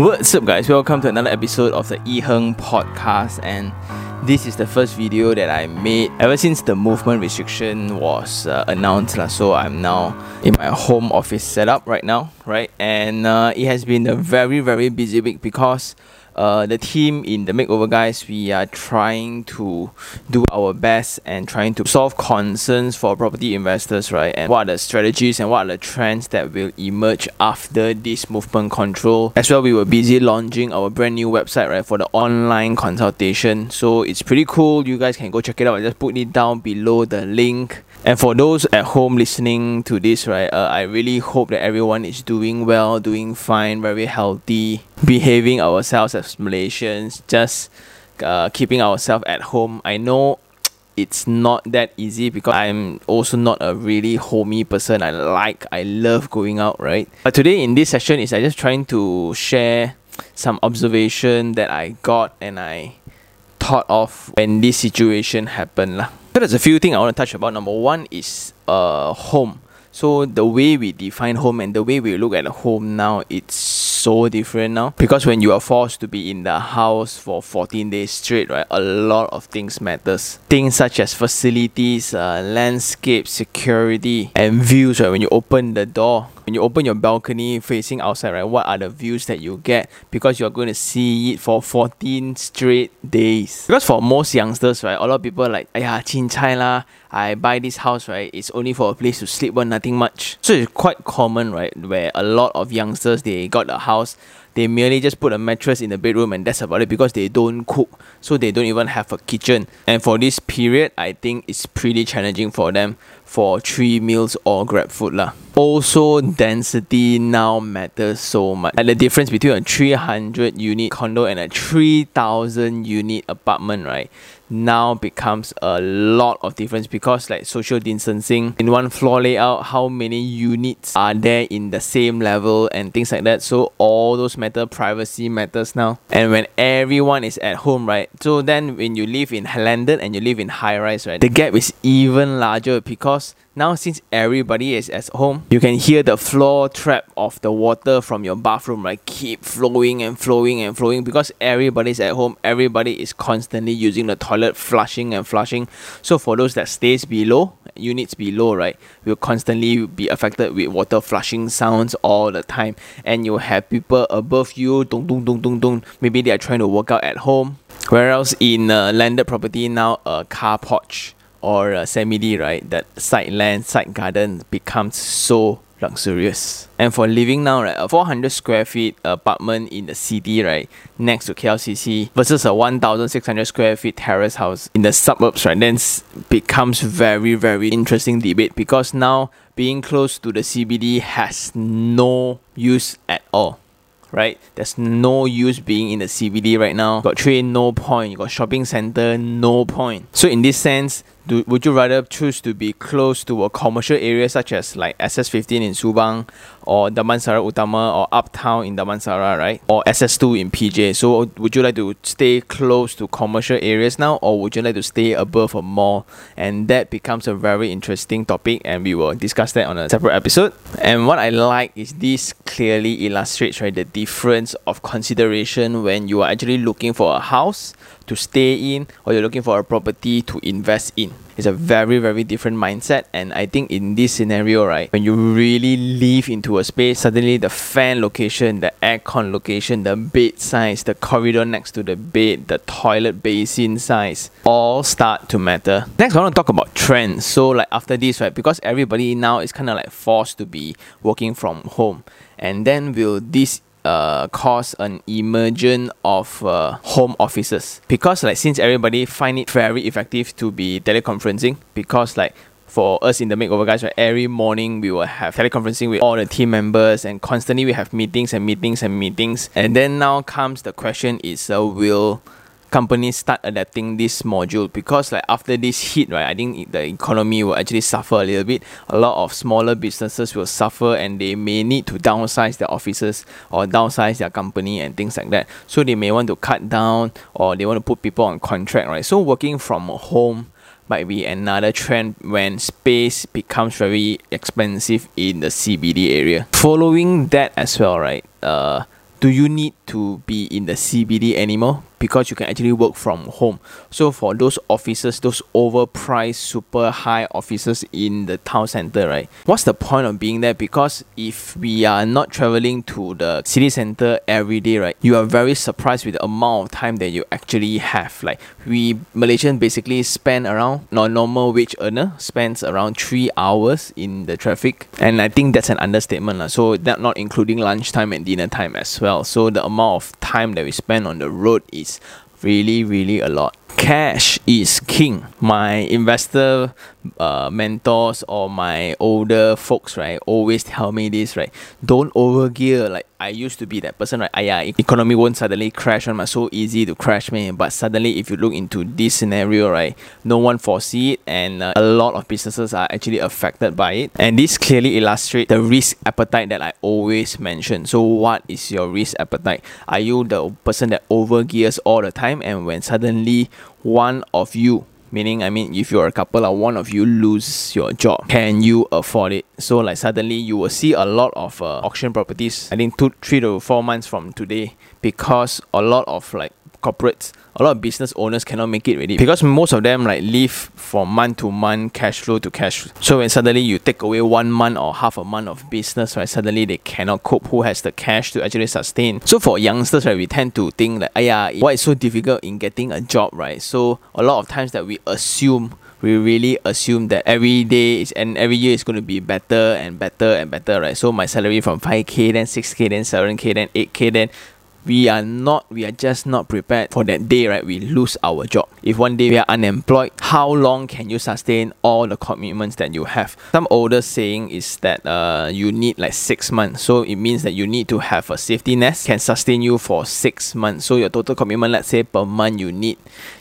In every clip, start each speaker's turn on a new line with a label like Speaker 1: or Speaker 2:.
Speaker 1: What's up, guys? Welcome to another episode of the Eheng podcast. And this is the first video that I made ever since the movement restriction was uh, announced. So I'm now in my home office setup right now, right? And uh, it has been a very, very busy week because uh, the team in the makeover guys we are trying to do our best and trying to solve concerns for property investors right? And what are the strategies and what are the trends that will emerge after this movement control? As well we were busy launching our brand new website right for the online consultation. So it's pretty cool. You guys can go check it out. I just put it down below the link and for those at home listening to this, right, uh, I really hope that everyone is doing well, doing fine, very healthy, behaving ourselves as Malaysians, just uh, keeping ourselves at home. I know it's not that easy because I'm also not a really homey person. I like, I love going out, right? But today in this session is I just trying to share some observation that I got and I thought of when this situation happened lah. So there's a few things I want to touch about. Number one is uh home. So the way we define home and the way we look at home now, it's so different now. Because when you are forced to be in the house for 14 days straight, right, a lot of things matters. Things such as facilities, uh, landscape, security, and views, right? When you open the door, when you open your balcony facing outside, right, what are the views that you get? Because you're going to see it for 14 straight days. Because for most youngsters, right, a lot of people like, yeah, chin chai la, I buy this house, right, it's only for a place to sleep, but nothing much. So it's quite common, right, where a lot of youngsters, they got a house, they merely just put a mattress in the bedroom and that's about it because they don't cook. So they don't even have a kitchen. And for this period i think it's pretty challenging for them for three meals or grab food lah. Also, density now matters so much. And the difference between a 300 unit condo and a 3000 unit apartment, right? now becomes a lot of difference because like social distancing in one floor layout how many units are there in the same level and things like that so all those matter privacy matters now and when everyone is at home right so then when you live in landed and you live in high rise right the gap is even larger because now since everybody is at home you can hear the floor trap of the water from your bathroom right? Keep flowing and flowing and flowing because everybody's at home. Everybody is constantly using the toilet flushing and flushing. So for those that stays below units below right will constantly be affected with water flushing sounds all the time. And you have people above you dong dong dong dong dong. Maybe they are trying to work out at home. Whereas in a landed property now? A car porch or a semi right, that side land, side garden becomes so luxurious. And for living now, right, a 400 square feet apartment in the city, right, next to KLCC versus a 1,600 square feet terrace house in the suburbs, right, then becomes very, very interesting debate because now being close to the CBD has no use at all right? There's no use being in the CBD right now. Got train, no point. You got shopping center, no point. So in this sense, do, would you rather choose to be close to a commercial area such as like SS15 in Subang or Damansara Utama or Uptown in Damansara, right? Or SS2 in PJ. So would you like to stay close to commercial areas now or would you like to stay above a mall? And that becomes a very interesting topic and we will discuss that on a separate episode. And what I like is this clearly illustrates right the difference of consideration when you are actually looking for a house to stay in or you're looking for a property to invest in. It's a very, very different mindset. And I think in this scenario, right, when you really live into a space, suddenly the fan location, the aircon location, the bed size, the corridor next to the bed, the toilet basin size, all start to matter. Next, I want to talk about trends. So, like after this, right, because everybody now is kind of like forced to be working from home. And then will this uh, cause an emergence of uh, home offices. Because like since everybody find it very effective to be teleconferencing because like for us in the makeover guys right every morning we will have teleconferencing with all the team members and constantly we have meetings and meetings and meetings. And then now comes the question is uh, will companies start adapting this module because like after this hit right i think the economy will actually suffer a little bit a lot of smaller businesses will suffer and they may need to downsize their offices or downsize their company and things like that so they may want to cut down or they want to put people on contract right so working from home might be another trend when space becomes very expensive in the CBD area. Following that as well, right? Uh, do you need to be in the CBD anymore? Because you can actually work from home. So for those offices, those overpriced, super high offices in the town center, right? What's the point of being there? Because if we are not traveling to the city center every day, right, you are very surprised with the amount of time that you actually have. Like we Malaysians basically spend around non normal wage earner spends around three hours in the traffic, and I think that's an understatement. So that not including lunchtime and dinner time as well. So the amount of time that we spend on the road is really, really a lot. Cash is king. My investor uh, mentors or my older folks, right, always tell me this, right? Don't overgear. Like I used to be that person, right? Ah, yeah, economy won't suddenly crash on my so easy to crash, man. But suddenly, if you look into this scenario, right, no one foresee it, and uh, a lot of businesses are actually affected by it. And this clearly illustrates the risk appetite that I always mention. So, what is your risk appetite? Are you the person that overgears all the time, and when suddenly one of you meaning i mean if you're a couple or one of you lose your job can you afford it? So like suddenly you will see a lot of uh, auction properties i think two three to four months from today because a lot of like corporates a lot of business owners cannot make it ready. Because most of them like live from month to month cash flow to cash so when suddenly you take away one month or half a month of business right suddenly they cannot cope who has the cash to actually sustain. So for youngsters right we tend to think that yeah why is so difficult in getting a job right? So a lot of times that we assume we really assume that every day is and every year is going to be better and better and better, right? So my salary from 5k, then 6k, then 7k, then 8k, then we are not we are just not prepared for that day right? We lose our job. If one day we are unemployed how long can you sustain all the commitments that you have? Some older saying is that uh, you need like six months. So it means that you need to have a safety net can sustain you for six months. So your total commitment let's say per month you need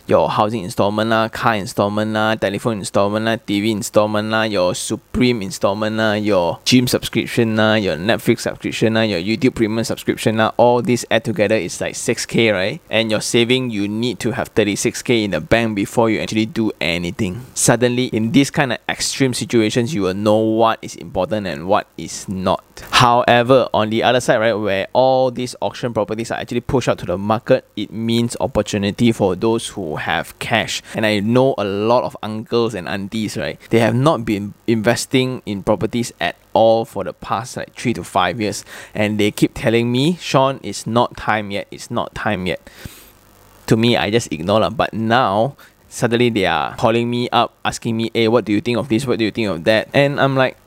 Speaker 1: your housing installment car installment telephone installment TV installment your Supreme installment your gym subscription your Netflix subscription your YouTube premium subscription all this add together is like 6k, right? And your saving you need to have 36k in the bank before you actually do anything. Suddenly in this kind of extreme situations you will know what is important and what is not. However, on the other side, right, where all these auction properties are actually pushed out to the market, it means opportunity for those who have cash. And I know a lot of uncles and aunties, right? They have not been investing in properties at all for the past like three to five years. And they keep telling me, Sean, it's not time yet, it's not time yet. To me, I just ignore them. But now, suddenly they are calling me up, asking me, hey, what do you think of this? What do you think of that? And I'm like,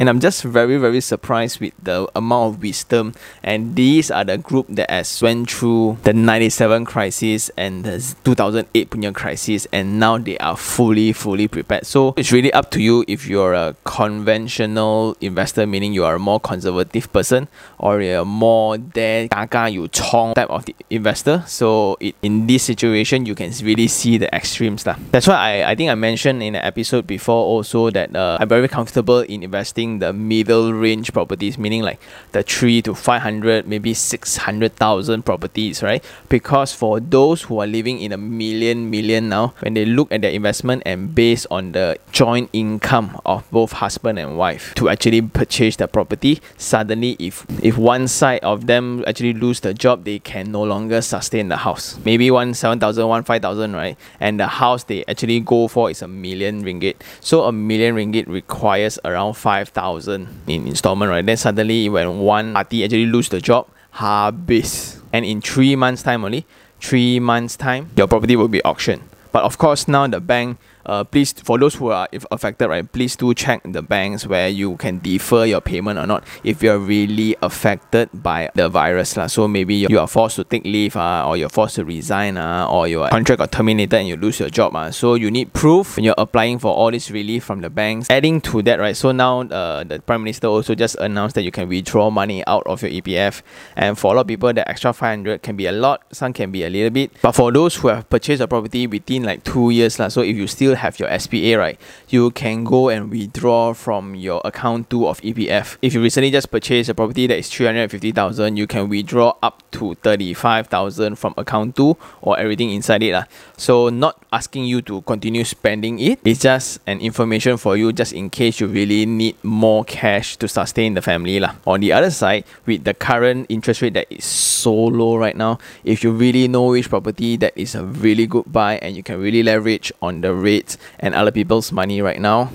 Speaker 1: and I'm just very very surprised with the amount of wisdom. And these are the group that has went through the 97 crisis and the 2008 punya crisis. And now they are fully fully prepared. So it's really up to you if you're a conventional investor meaning you are a more conservative person or you're more there gaga you chong type of the investor. So it, in this situation you can really see the extremes lah. that's why I, I think I mentioned in an episode before also that uh, I'm very comfortable in investing the middle range properties, meaning like the three to five hundred, maybe six hundred thousand properties, right? Because for those who are living in a million million now, when they look at their investment and based on the joint income of both husband and wife to actually purchase the property, suddenly if if one side of them actually lose the job, they can no longer sustain the house. Maybe one seven thousand, one five thousand, right? And the house they actually go for is a million ringgit. So a million ringgit requires around five thousand in installment, right? Then suddenly when one party actually lose the job, habis. And in three months' time only, three months' time, your property will be auctioned. But of course now the bank uh, please for those who are affected right please do check the banks where you can defer your payment or not if you're really affected by the virus lah. so maybe you are forced to take leave uh, or you're forced to resign uh, or your contract got terminated and you lose your job uh. so you need proof when you're applying for all this relief from the banks adding to that right so now uh, the prime minister also just announced that you can withdraw money out of your EPF and for a lot of people the extra 500 can be a lot some can be a little bit but for those who have purchased a property within like two years lah, so if you still have your SPA, right, you can go and withdraw from your account two of EPF. If you recently just purchased a property that is 350,000, you can withdraw up to 35,000 from account two or everything inside it. Uh. So not asking you to continue spending it. It's just an information for you just in case you really need more cash to sustain the family. La. On the other side, with the current interest rate that is so low right now, if you really know which property that is a really good buy and you can really leverage on the rates and other people's money right now,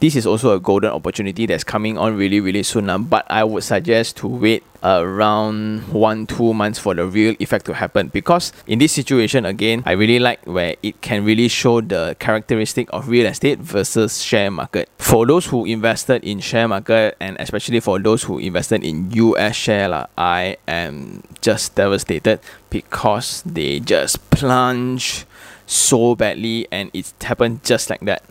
Speaker 1: this is also a golden opportunity that's coming on really really soon uh, but i would suggest to wait around one two months for the real effect to happen. Because in this situation again i really like where it can really show the characteristic of real estate versus share market. For those who invested in share market and especially for those who invested in us share la, i am just devastated because they just plunge so badly and it's happened just like that.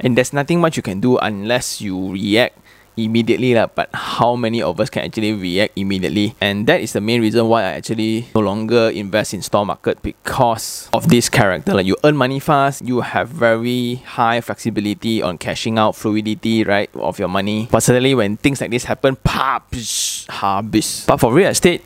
Speaker 1: And there's nothing much you can do unless you react immediately lah, but how many of us can actually react immediately? And that is the main reason why I actually no longer invest in stock market because of this character. Like you earn money fast you have very high flexibility on cashing out fluidity right of your money. But suddenly when things like this happen pop habis. But for real estate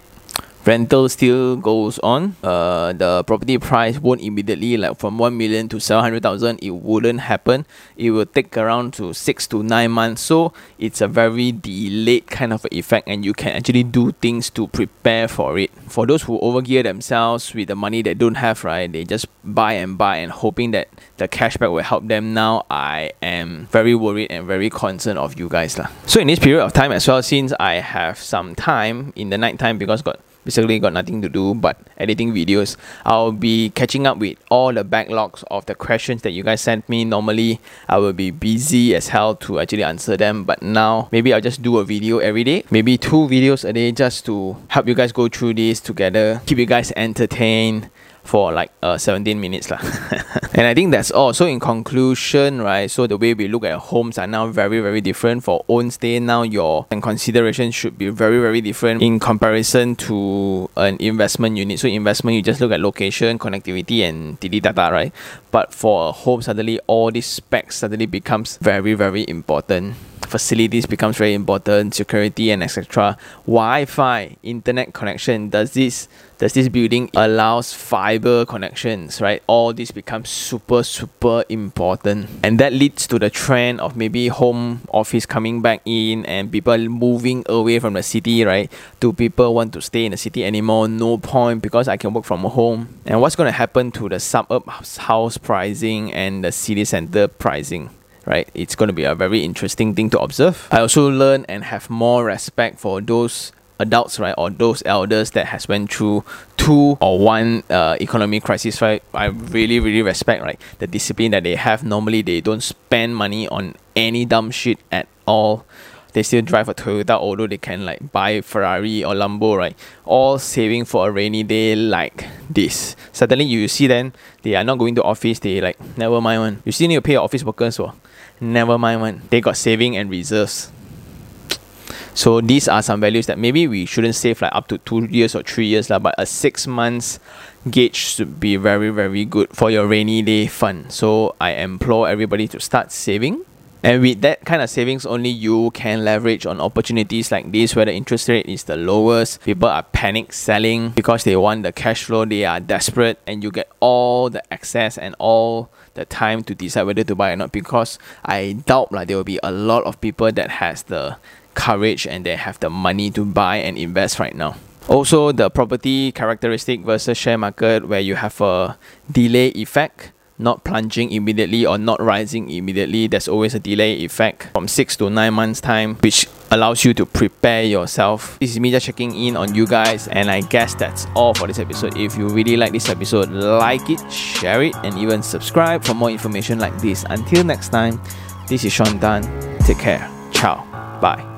Speaker 1: rental still goes on. Uh, the property price won't immediately like from one million to seven hundred thousand. It wouldn't happen. It will take around to six to nine months. So it's a very delayed kind of effect, and you can actually do things to prepare for it. For those who overgear themselves with the money they don't have, right? They just buy and buy and hoping that the cashback will help them. Now I am very worried and very concerned of you guys lah. So in this period of time as well, since I have some time in the night time because got basically got nothing to do but editing videos. I'll be catching up with all the backlogs of the questions that you guys sent me. Normally, I will be busy as hell to actually answer them, but now maybe I'll just do a video every day, maybe two videos a day just to help you guys go through this together, keep you guys entertained for like uh, 17 minutes lah. and I think that's all. So in conclusion, right, so the way we look at homes are now very, very different. For own stay now, your consideration should be very, very different in comparison to an investment unit. So investment, you just look at location, connectivity and titi data, right? But for a home, suddenly all these specs suddenly becomes very, very important facilities becomes very important, security and etc. Wi-Fi, internet connection. Does this does this building allows fiber connections, right? All this becomes super super important, and that leads to the trend of maybe home office coming back in and people moving away from the city, right? Do people want to stay in the city anymore? No point because I can work from home. And what's going to happen to the suburb house pricing and the city center pricing? right? It's going to be a very interesting thing to observe. I also learn and have more respect for those adults, right, or those elders that has went through two or one uh, economic crisis, right? I really, really respect, right, the discipline that they have. Normally, they don't spend money on any dumb shit at all. They still drive a Toyota, although they can like buy Ferrari or Lambo, right? All saving for a rainy day like this. Suddenly, you see them, they are not going to office. They like never mind one. You still need to pay your office workers, so never mind one. They got saving and reserves. So these are some values that maybe we shouldn't save like up to two years or three years, lah, but a six months gauge should be very, very good for your rainy day fund. So I implore everybody to start saving. And with that kind of savings, only you can leverage on opportunities like this where the interest rate is the lowest. People are panic selling because they want the cash flow, they are desperate, and you get all the access and all the time to decide whether to buy or not because I doubt like there will be a lot of people that has the courage and they have the money to buy and invest right now. Also, the property characteristic versus share market where you have a delay effect not plunging immediately or not rising immediately, there's always a delay effect from six to nine months' time, which allows you to prepare yourself. This is me just checking in on you guys, and I guess that's all for this episode. If you really like this episode, like it, share it, and even subscribe for more information like this. Until next time, this is Sean Tan. Take care. Ciao. Bye.